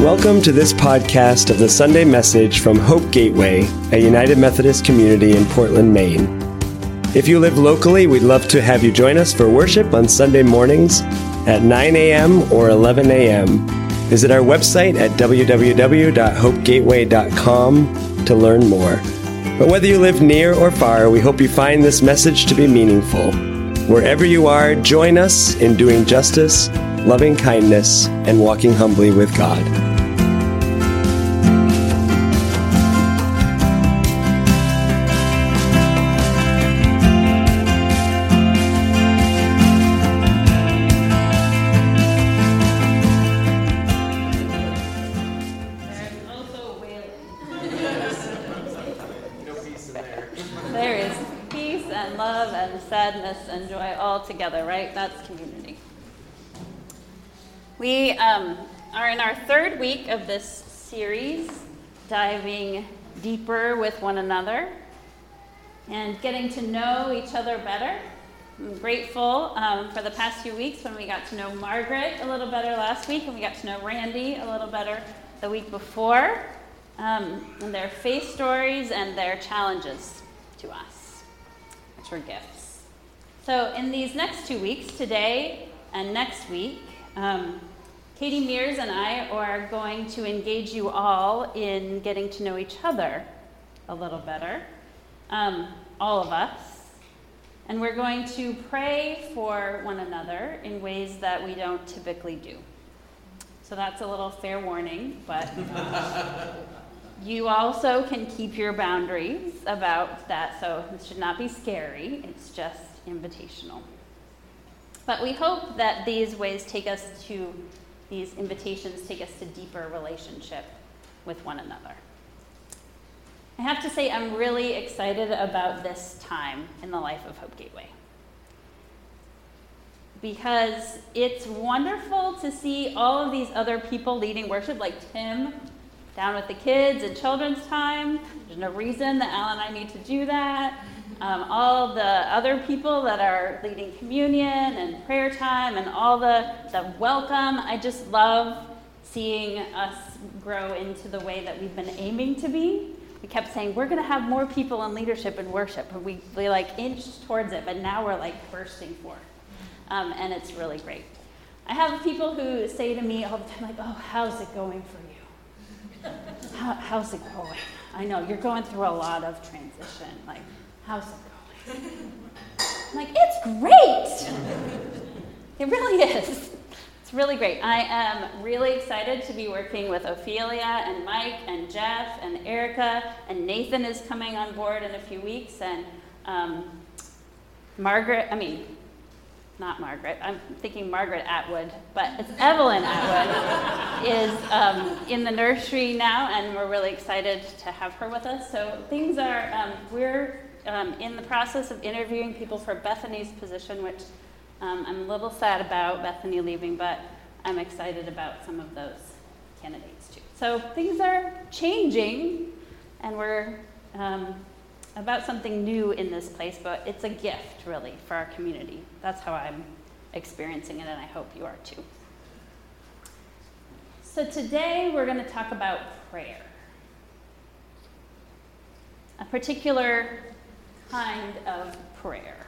Welcome to this podcast of the Sunday message from Hope Gateway, a United Methodist community in Portland, Maine. If you live locally, we'd love to have you join us for worship on Sunday mornings at 9 a.m. or 11 a.m. Visit our website at www.hopegateway.com to learn more. But whether you live near or far, we hope you find this message to be meaningful. Wherever you are, join us in doing justice, loving kindness, and walking humbly with God. There is peace and love and sadness and joy all together, right? That's community. We um, are in our third week of this series, diving deeper with one another and getting to know each other better. I'm grateful um, for the past few weeks when we got to know Margaret a little better last week and we got to know Randy a little better the week before, um, and their faith stories and their challenges to us, which were gifts. So, in these next two weeks, today and next week, um, Katie Mears and I are going to engage you all in getting to know each other a little better, um, all of us. And we're going to pray for one another in ways that we don't typically do. So that's a little fair warning, but you also can keep your boundaries about that, so it should not be scary, it's just invitational. But we hope that these ways take us to, these invitations take us to deeper relationship with one another. I have to say, I'm really excited about this time in the life of Hope Gateway. Because it's wonderful to see all of these other people leading worship, like Tim down with the kids and children's time. There's no reason that Al and I need to do that. Um, all the other people that are leading communion and prayer time and all the, the welcome. I just love seeing us grow into the way that we've been aiming to be. We kept saying we're going to have more people in leadership and worship. And we, we like inched towards it but now we're like bursting forth. Um, and it's really great. I have people who say to me all the time like oh how's it going for you? How, how's it going? I know you're going through a lot of transition like how's it going i'm like it's great it really is it's really great. I am really excited to be working with Ophelia and Mike and Jeff and Erica, and Nathan is coming on board in a few weeks, and um, Margaret, I mean, not Margaret, I'm thinking Margaret Atwood, but it's Evelyn Atwood, is um, in the nursery now, and we're really excited to have her with us. So things are, um, we're um, in the process of interviewing people for Bethany's position, which um, I'm a little sad about Bethany leaving, but I'm excited about some of those candidates too. So things are changing, and we're um, about something new in this place, but it's a gift really for our community. That's how I'm experiencing it, and I hope you are too. So today we're going to talk about prayer, a particular kind of prayer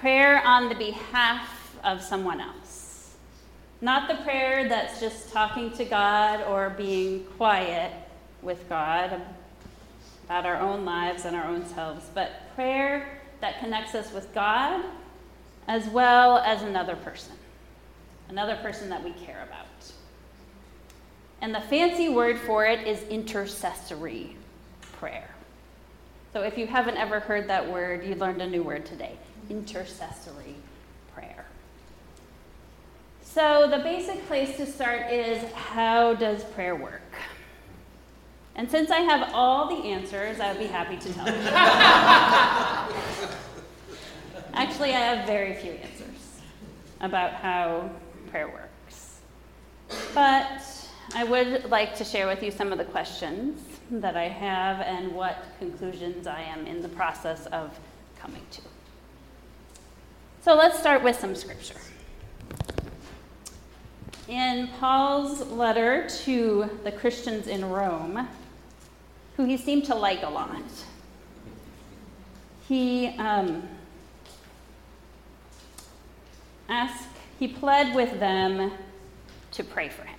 prayer on the behalf of someone else. Not the prayer that's just talking to God or being quiet with God about our own lives and our own selves, but prayer that connects us with God as well as another person, another person that we care about. And the fancy word for it is intercessory prayer. So if you haven't ever heard that word, you learned a new word today intercessory prayer. So, the basic place to start is how does prayer work? And since I have all the answers, I would be happy to tell you. Actually, I have very few answers about how prayer works. But I would like to share with you some of the questions that I have and what conclusions I am in the process of coming to. So let's start with some scripture. In Paul's letter to the Christians in Rome, who he seemed to like a lot, he um, asked, he pled with them to pray for him.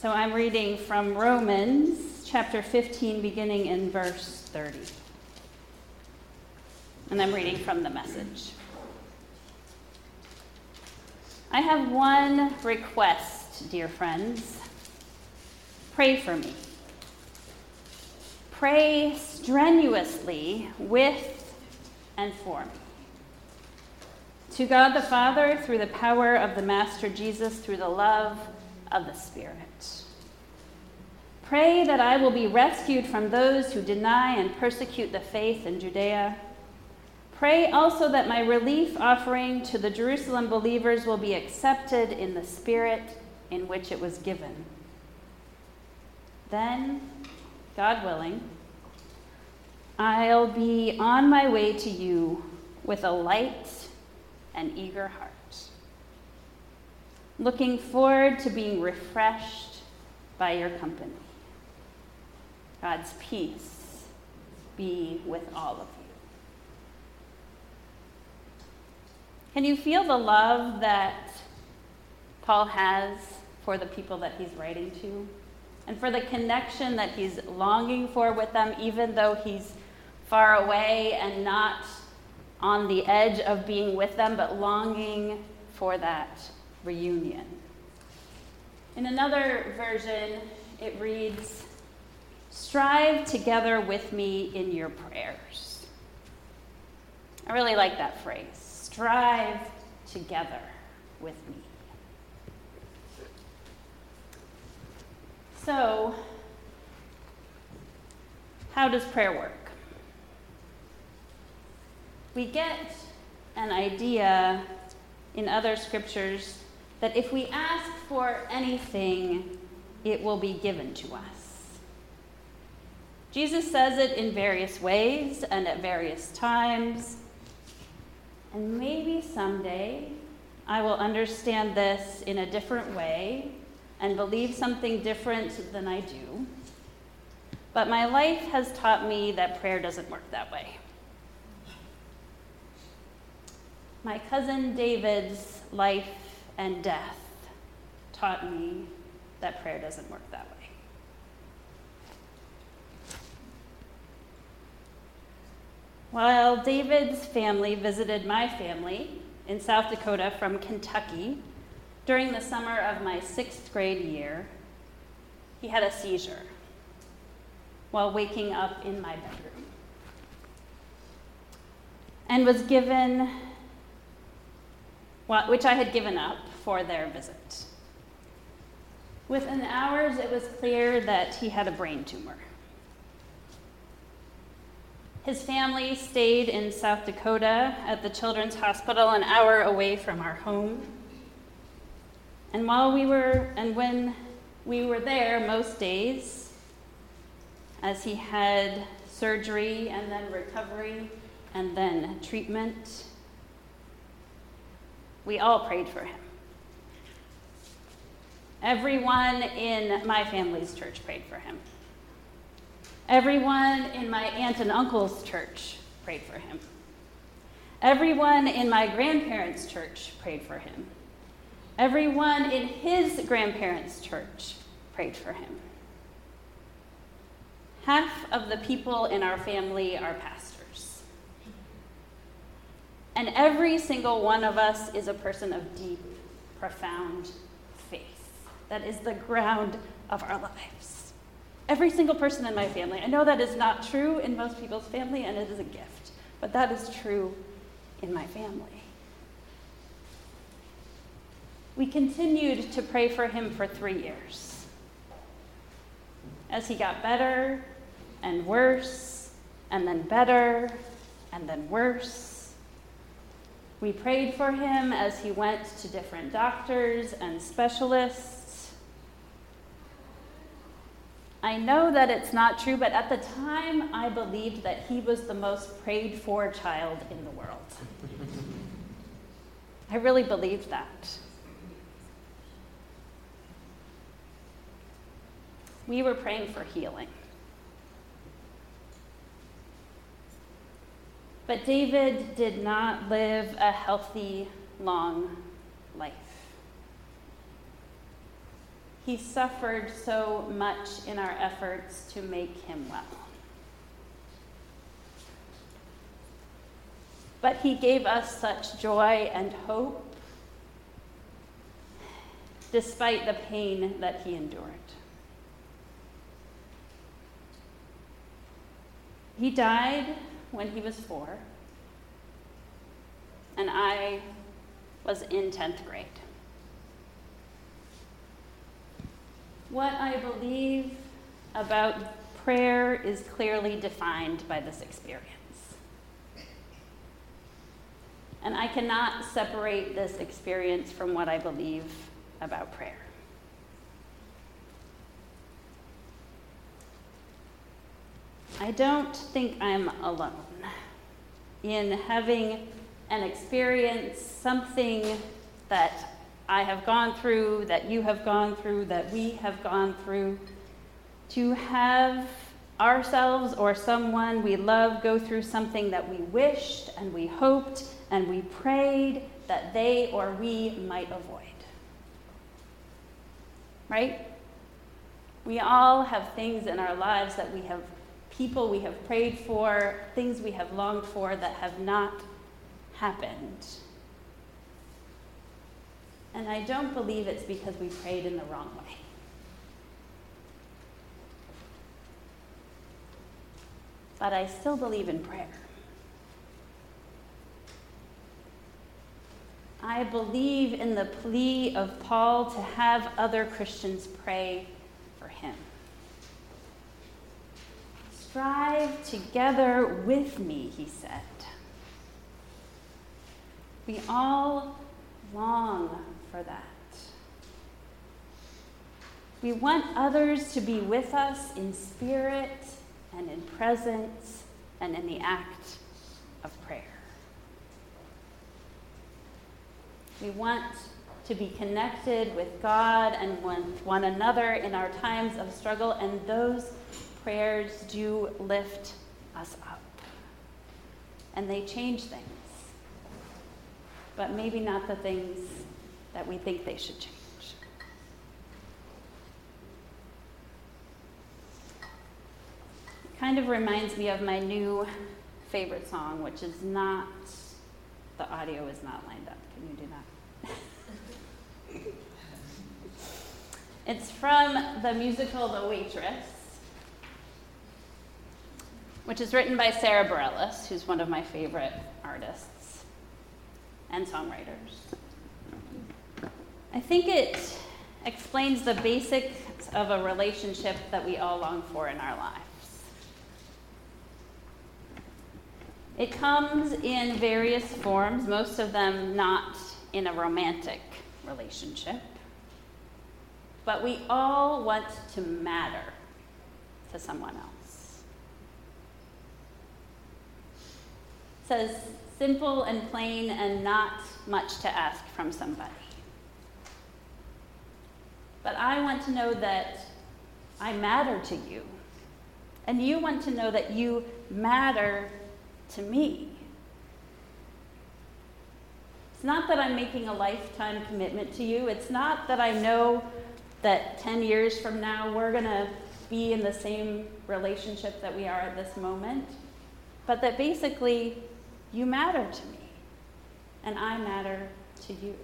So I'm reading from Romans chapter 15, beginning in verse 30. And I'm reading from the message. I have one request, dear friends. Pray for me. Pray strenuously with and for me. To God the Father, through the power of the Master Jesus, through the love of the Spirit. Pray that I will be rescued from those who deny and persecute the faith in Judea. Pray also that my relief offering to the Jerusalem believers will be accepted in the spirit in which it was given. Then, God willing, I'll be on my way to you with a light and eager heart, looking forward to being refreshed by your company. God's peace be with all of you. Can you feel the love that Paul has for the people that he's writing to? And for the connection that he's longing for with them, even though he's far away and not on the edge of being with them, but longing for that reunion. In another version, it reads, Strive together with me in your prayers. I really like that phrase. Strive together with me. So, how does prayer work? We get an idea in other scriptures that if we ask for anything, it will be given to us. Jesus says it in various ways and at various times. And maybe someday I will understand this in a different way and believe something different than I do. But my life has taught me that prayer doesn't work that way. My cousin David's life and death taught me that prayer doesn't work that way. While David's family visited my family in South Dakota from Kentucky during the summer of my sixth grade year, he had a seizure while waking up in my bedroom and was given, which I had given up for their visit. Within hours, it was clear that he had a brain tumor. His family stayed in South Dakota at the Children's Hospital, an hour away from our home. And while we were, and when we were there most days, as he had surgery and then recovery and then treatment, we all prayed for him. Everyone in my family's church prayed for him. Everyone in my aunt and uncle's church prayed for him. Everyone in my grandparents' church prayed for him. Everyone in his grandparents' church prayed for him. Half of the people in our family are pastors. And every single one of us is a person of deep, profound faith. That is the ground of our lives every single person in my family. I know that is not true in most people's family, and it is a gift, but that is true in my family. We continued to pray for him for three years. As he got better and worse, and then better, and then worse. We prayed for him as he went to different doctors and specialists. I know that it's not true, but at the time I believed that he was the most prayed for child in the world. I really believed that. We were praying for healing. But David did not live a healthy, long life. He suffered so much in our efforts to make him well. But he gave us such joy and hope despite the pain that he endured. He died when he was four, and I was in 10th grade. What I believe about prayer is clearly defined by this experience. And I cannot separate this experience from what I believe about prayer. I don't think I'm alone in having an experience, something that I have gone through, that you have gone through, that we have gone through, to have ourselves or someone we love go through something that we wished and we hoped and we prayed that they or we might avoid. Right? We all have things in our lives that we have, people we have prayed for, things we have longed for that have not happened. And I don't believe it's because we prayed in the wrong way. But I still believe in prayer. I believe in the plea of Paul to have other Christians pray for him. Strive together with me, he said. We all long for that. We want others to be with us in spirit and in presence and in the act of prayer. We want to be connected with God and with one another in our times of struggle, and those prayers do lift us up. And they change things, but maybe not the things that we think they should change. It kind of reminds me of my new favorite song, which is not, the audio is not lined up. Can you do that? it's from the musical The Waitress, which is written by Sara Bareilles, who's one of my favorite artists and songwriters. I think it explains the basics of a relationship that we all long for in our lives. It comes in various forms, most of them not in a romantic relationship. But we all want to matter to someone else. It says simple and plain and not much to ask from somebody. But I want to know that I matter to you. And you want to know that you matter to me. It's not that I'm making a lifetime commitment to you. It's not that I know that 10 years from now we're going to be in the same relationship that we are at this moment, but that basically you matter to me and I matter to you.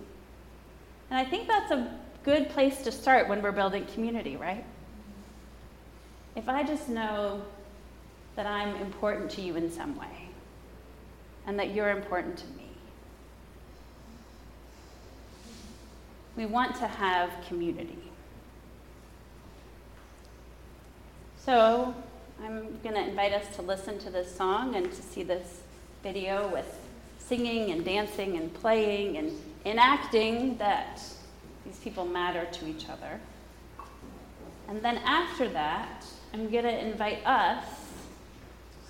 And I think that's a good place to start when we're building community, right? If I just know that I'm important to you in some way and that you're important to me We want to have community. So I'm going to invite us to listen to this song and to see this video with singing and dancing and playing and enacting that people matter to each other. And then after that, I'm going to invite us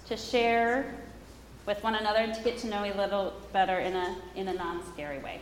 to share with one another to get to know a little better in a, in a non scary way.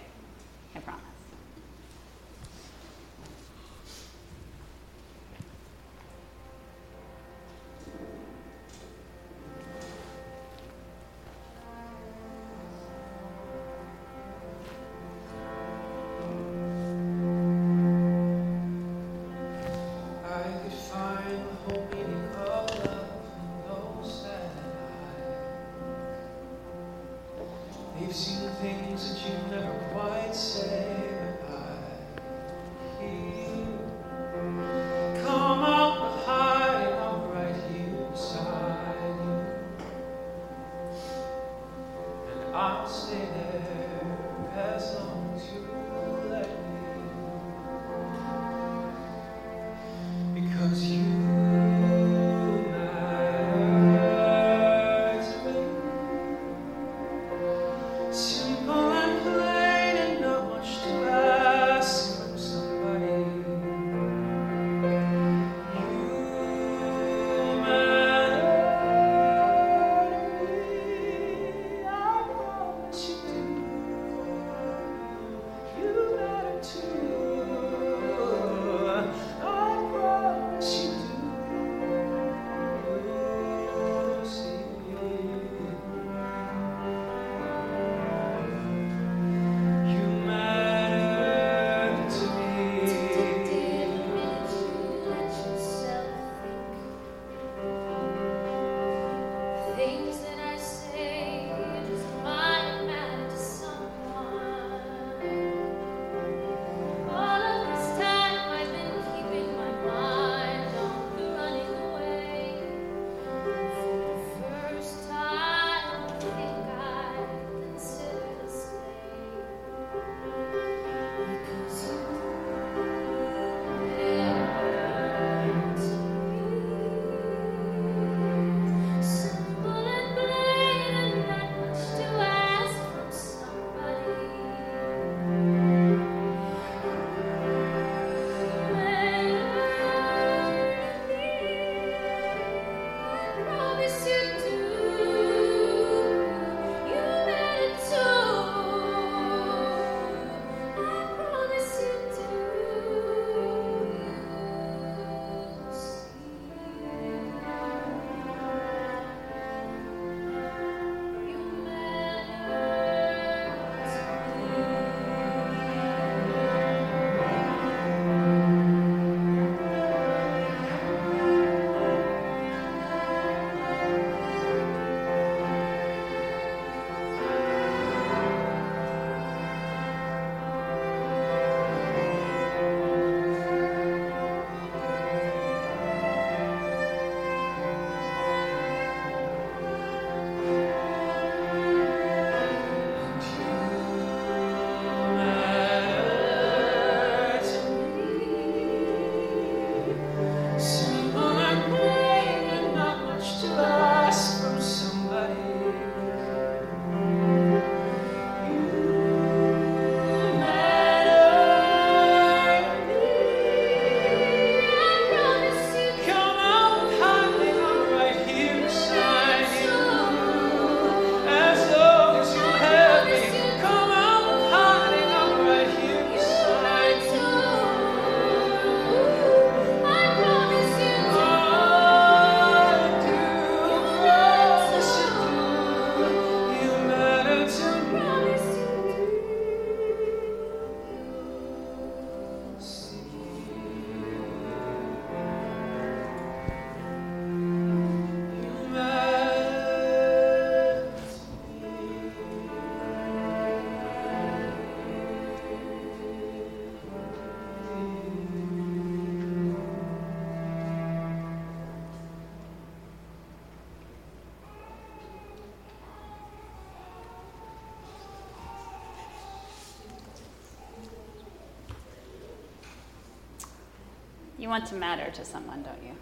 You want to matter to someone, don't you?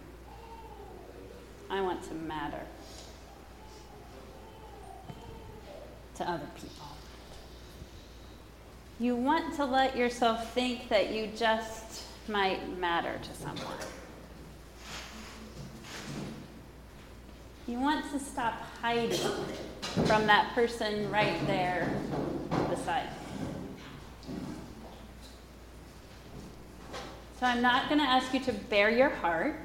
I want to matter to other people. You want to let yourself think that you just might matter to someone. You want to stop hiding from that person right there beside you. So I'm not going to ask you to bare your heart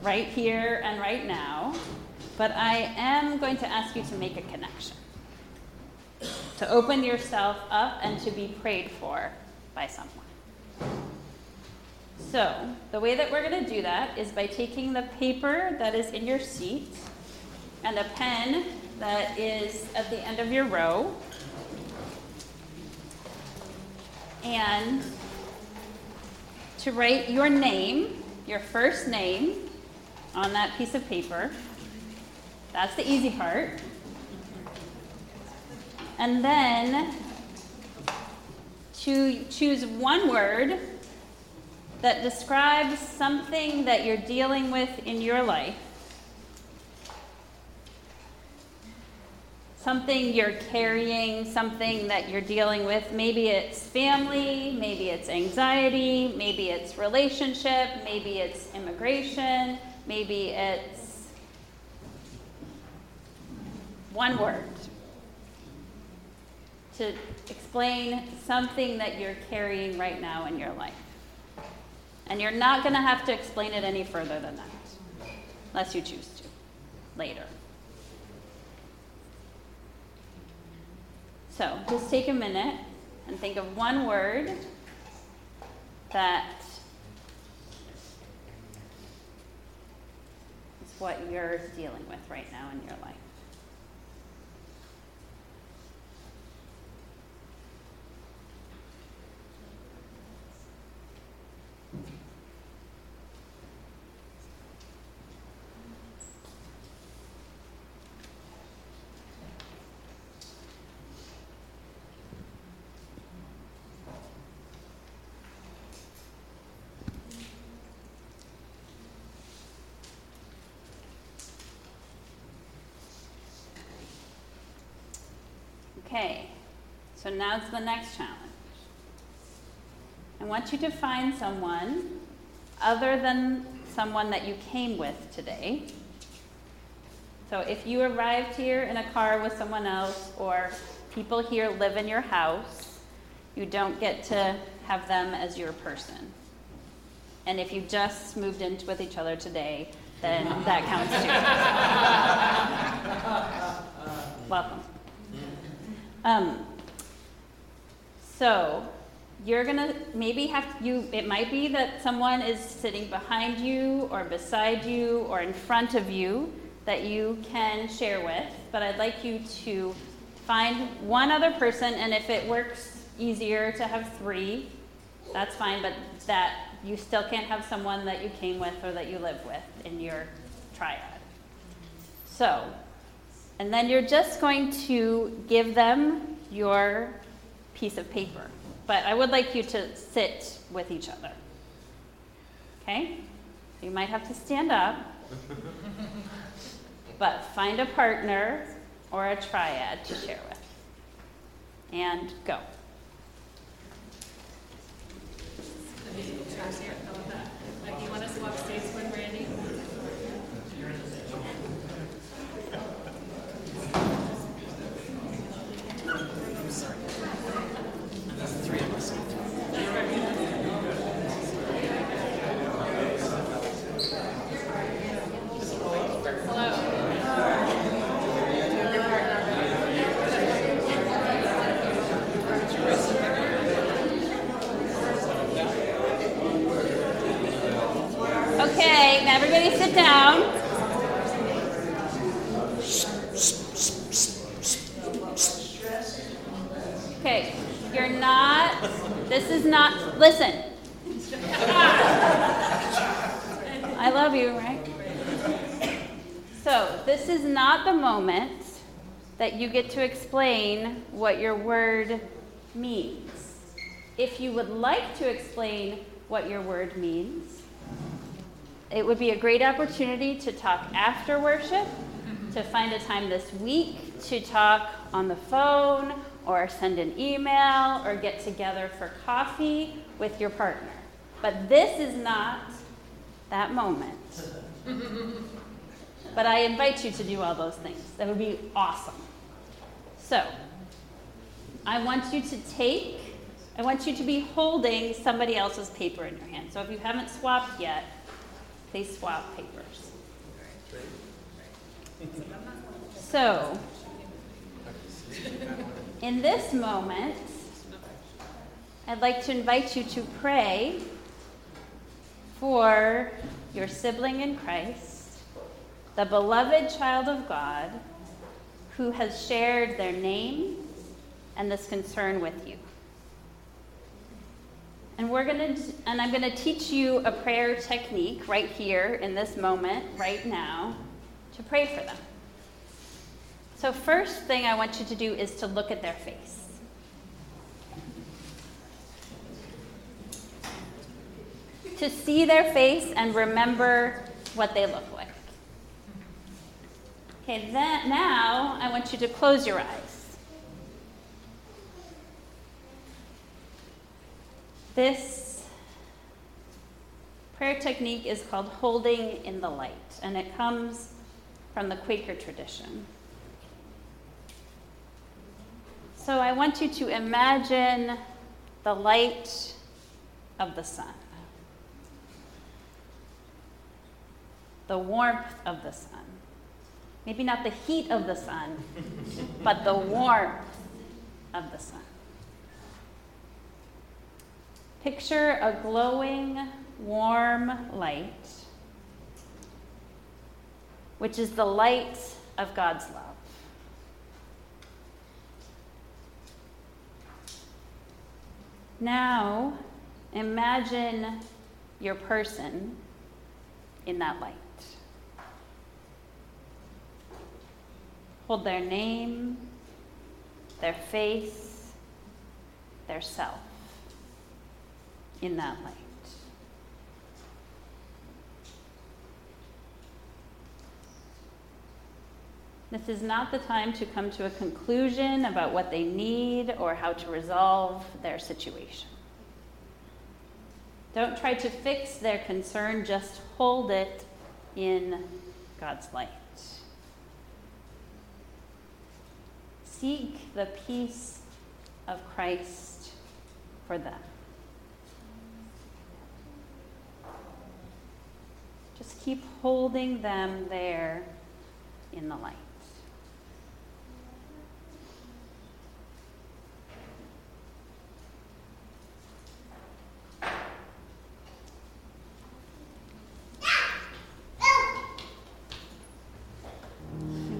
right here and right now, but I am going to ask you to make a connection. To open yourself up and to be prayed for by someone. So, the way that we're going to do that is by taking the paper that is in your seat and a pen that is at the end of your row. And to write your name, your first name, on that piece of paper. That's the easy part. And then to choose one word that describes something that you're dealing with in your life. Something you're carrying, something that you're dealing with. Maybe it's family, maybe it's anxiety, maybe it's relationship, maybe it's immigration, maybe it's one word to explain something that you're carrying right now in your life. And you're not going to have to explain it any further than that, unless you choose to later. So just take a minute and think of one word that is what you're dealing with right now in your life. Okay, so now's the next challenge. I want you to find someone other than someone that you came with today. So if you arrived here in a car with someone else, or people here live in your house, you don't get to have them as your person. And if you just moved in with each other today, then that counts too. Welcome. Um, so you're gonna maybe have you. It might be that someone is sitting behind you, or beside you, or in front of you that you can share with. But I'd like you to find one other person, and if it works easier to have three, that's fine. But that you still can't have someone that you came with or that you live with in your triad. So and then you're just going to give them your piece of paper. But I would like you to sit with each other. Okay? You might have to stand up. but find a partner or a triad to share with. And go. Like, you want to swap seats with Randy? Okay, now everybody sit down. Okay, you're not, this is not, listen. I love you, right? So, this is not the moment that you get to explain what your word means. If you would like to explain what your word means, it would be a great opportunity to talk after worship, to find a time this week to talk on the phone or send an email or get together for coffee with your partner. But this is not that moment. but I invite you to do all those things. That would be awesome. So, I want you to take, I want you to be holding somebody else's paper in your hand. So if you haven't swapped yet, please swap papers. So, in this moment, I'd like to invite you to pray for your sibling in Christ, the beloved child of God who has shared their name and this concern with you. And we're going to and I'm going to teach you a prayer technique right here in this moment right now to pray for them. So first thing I want you to do is to look at their face. To see their face and remember what they look like. Okay, then now I want you to close your eyes. This prayer technique is called holding in the light, and it comes from the Quaker tradition. So I want you to imagine the light of the sun, the warmth of the sun. Maybe not the heat of the sun, but the warmth of the sun. Picture a glowing, warm light, which is the light of God's love. Now, imagine your person in that light. Hold their name, their face, their self in that light. This is not the time to come to a conclusion about what they need or how to resolve their situation. Don't try to fix their concern, just hold it in God's light. Seek the peace of Christ for them. Just keep holding them there in the light.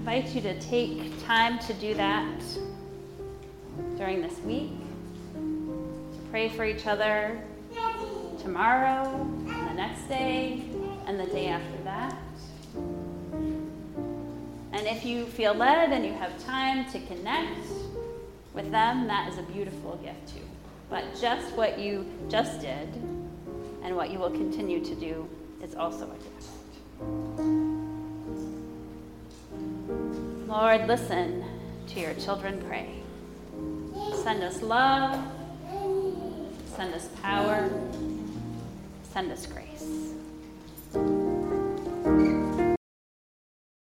I invite you to take time to do that during this week, to pray for each other tomorrow, and the next day, and the day after that. And if you feel led and you have time to connect with them, that is a beautiful gift too. But just what you just did and what you will continue to do is also a gift. Lord, listen to your children pray. Send us love, send us power, send us grace.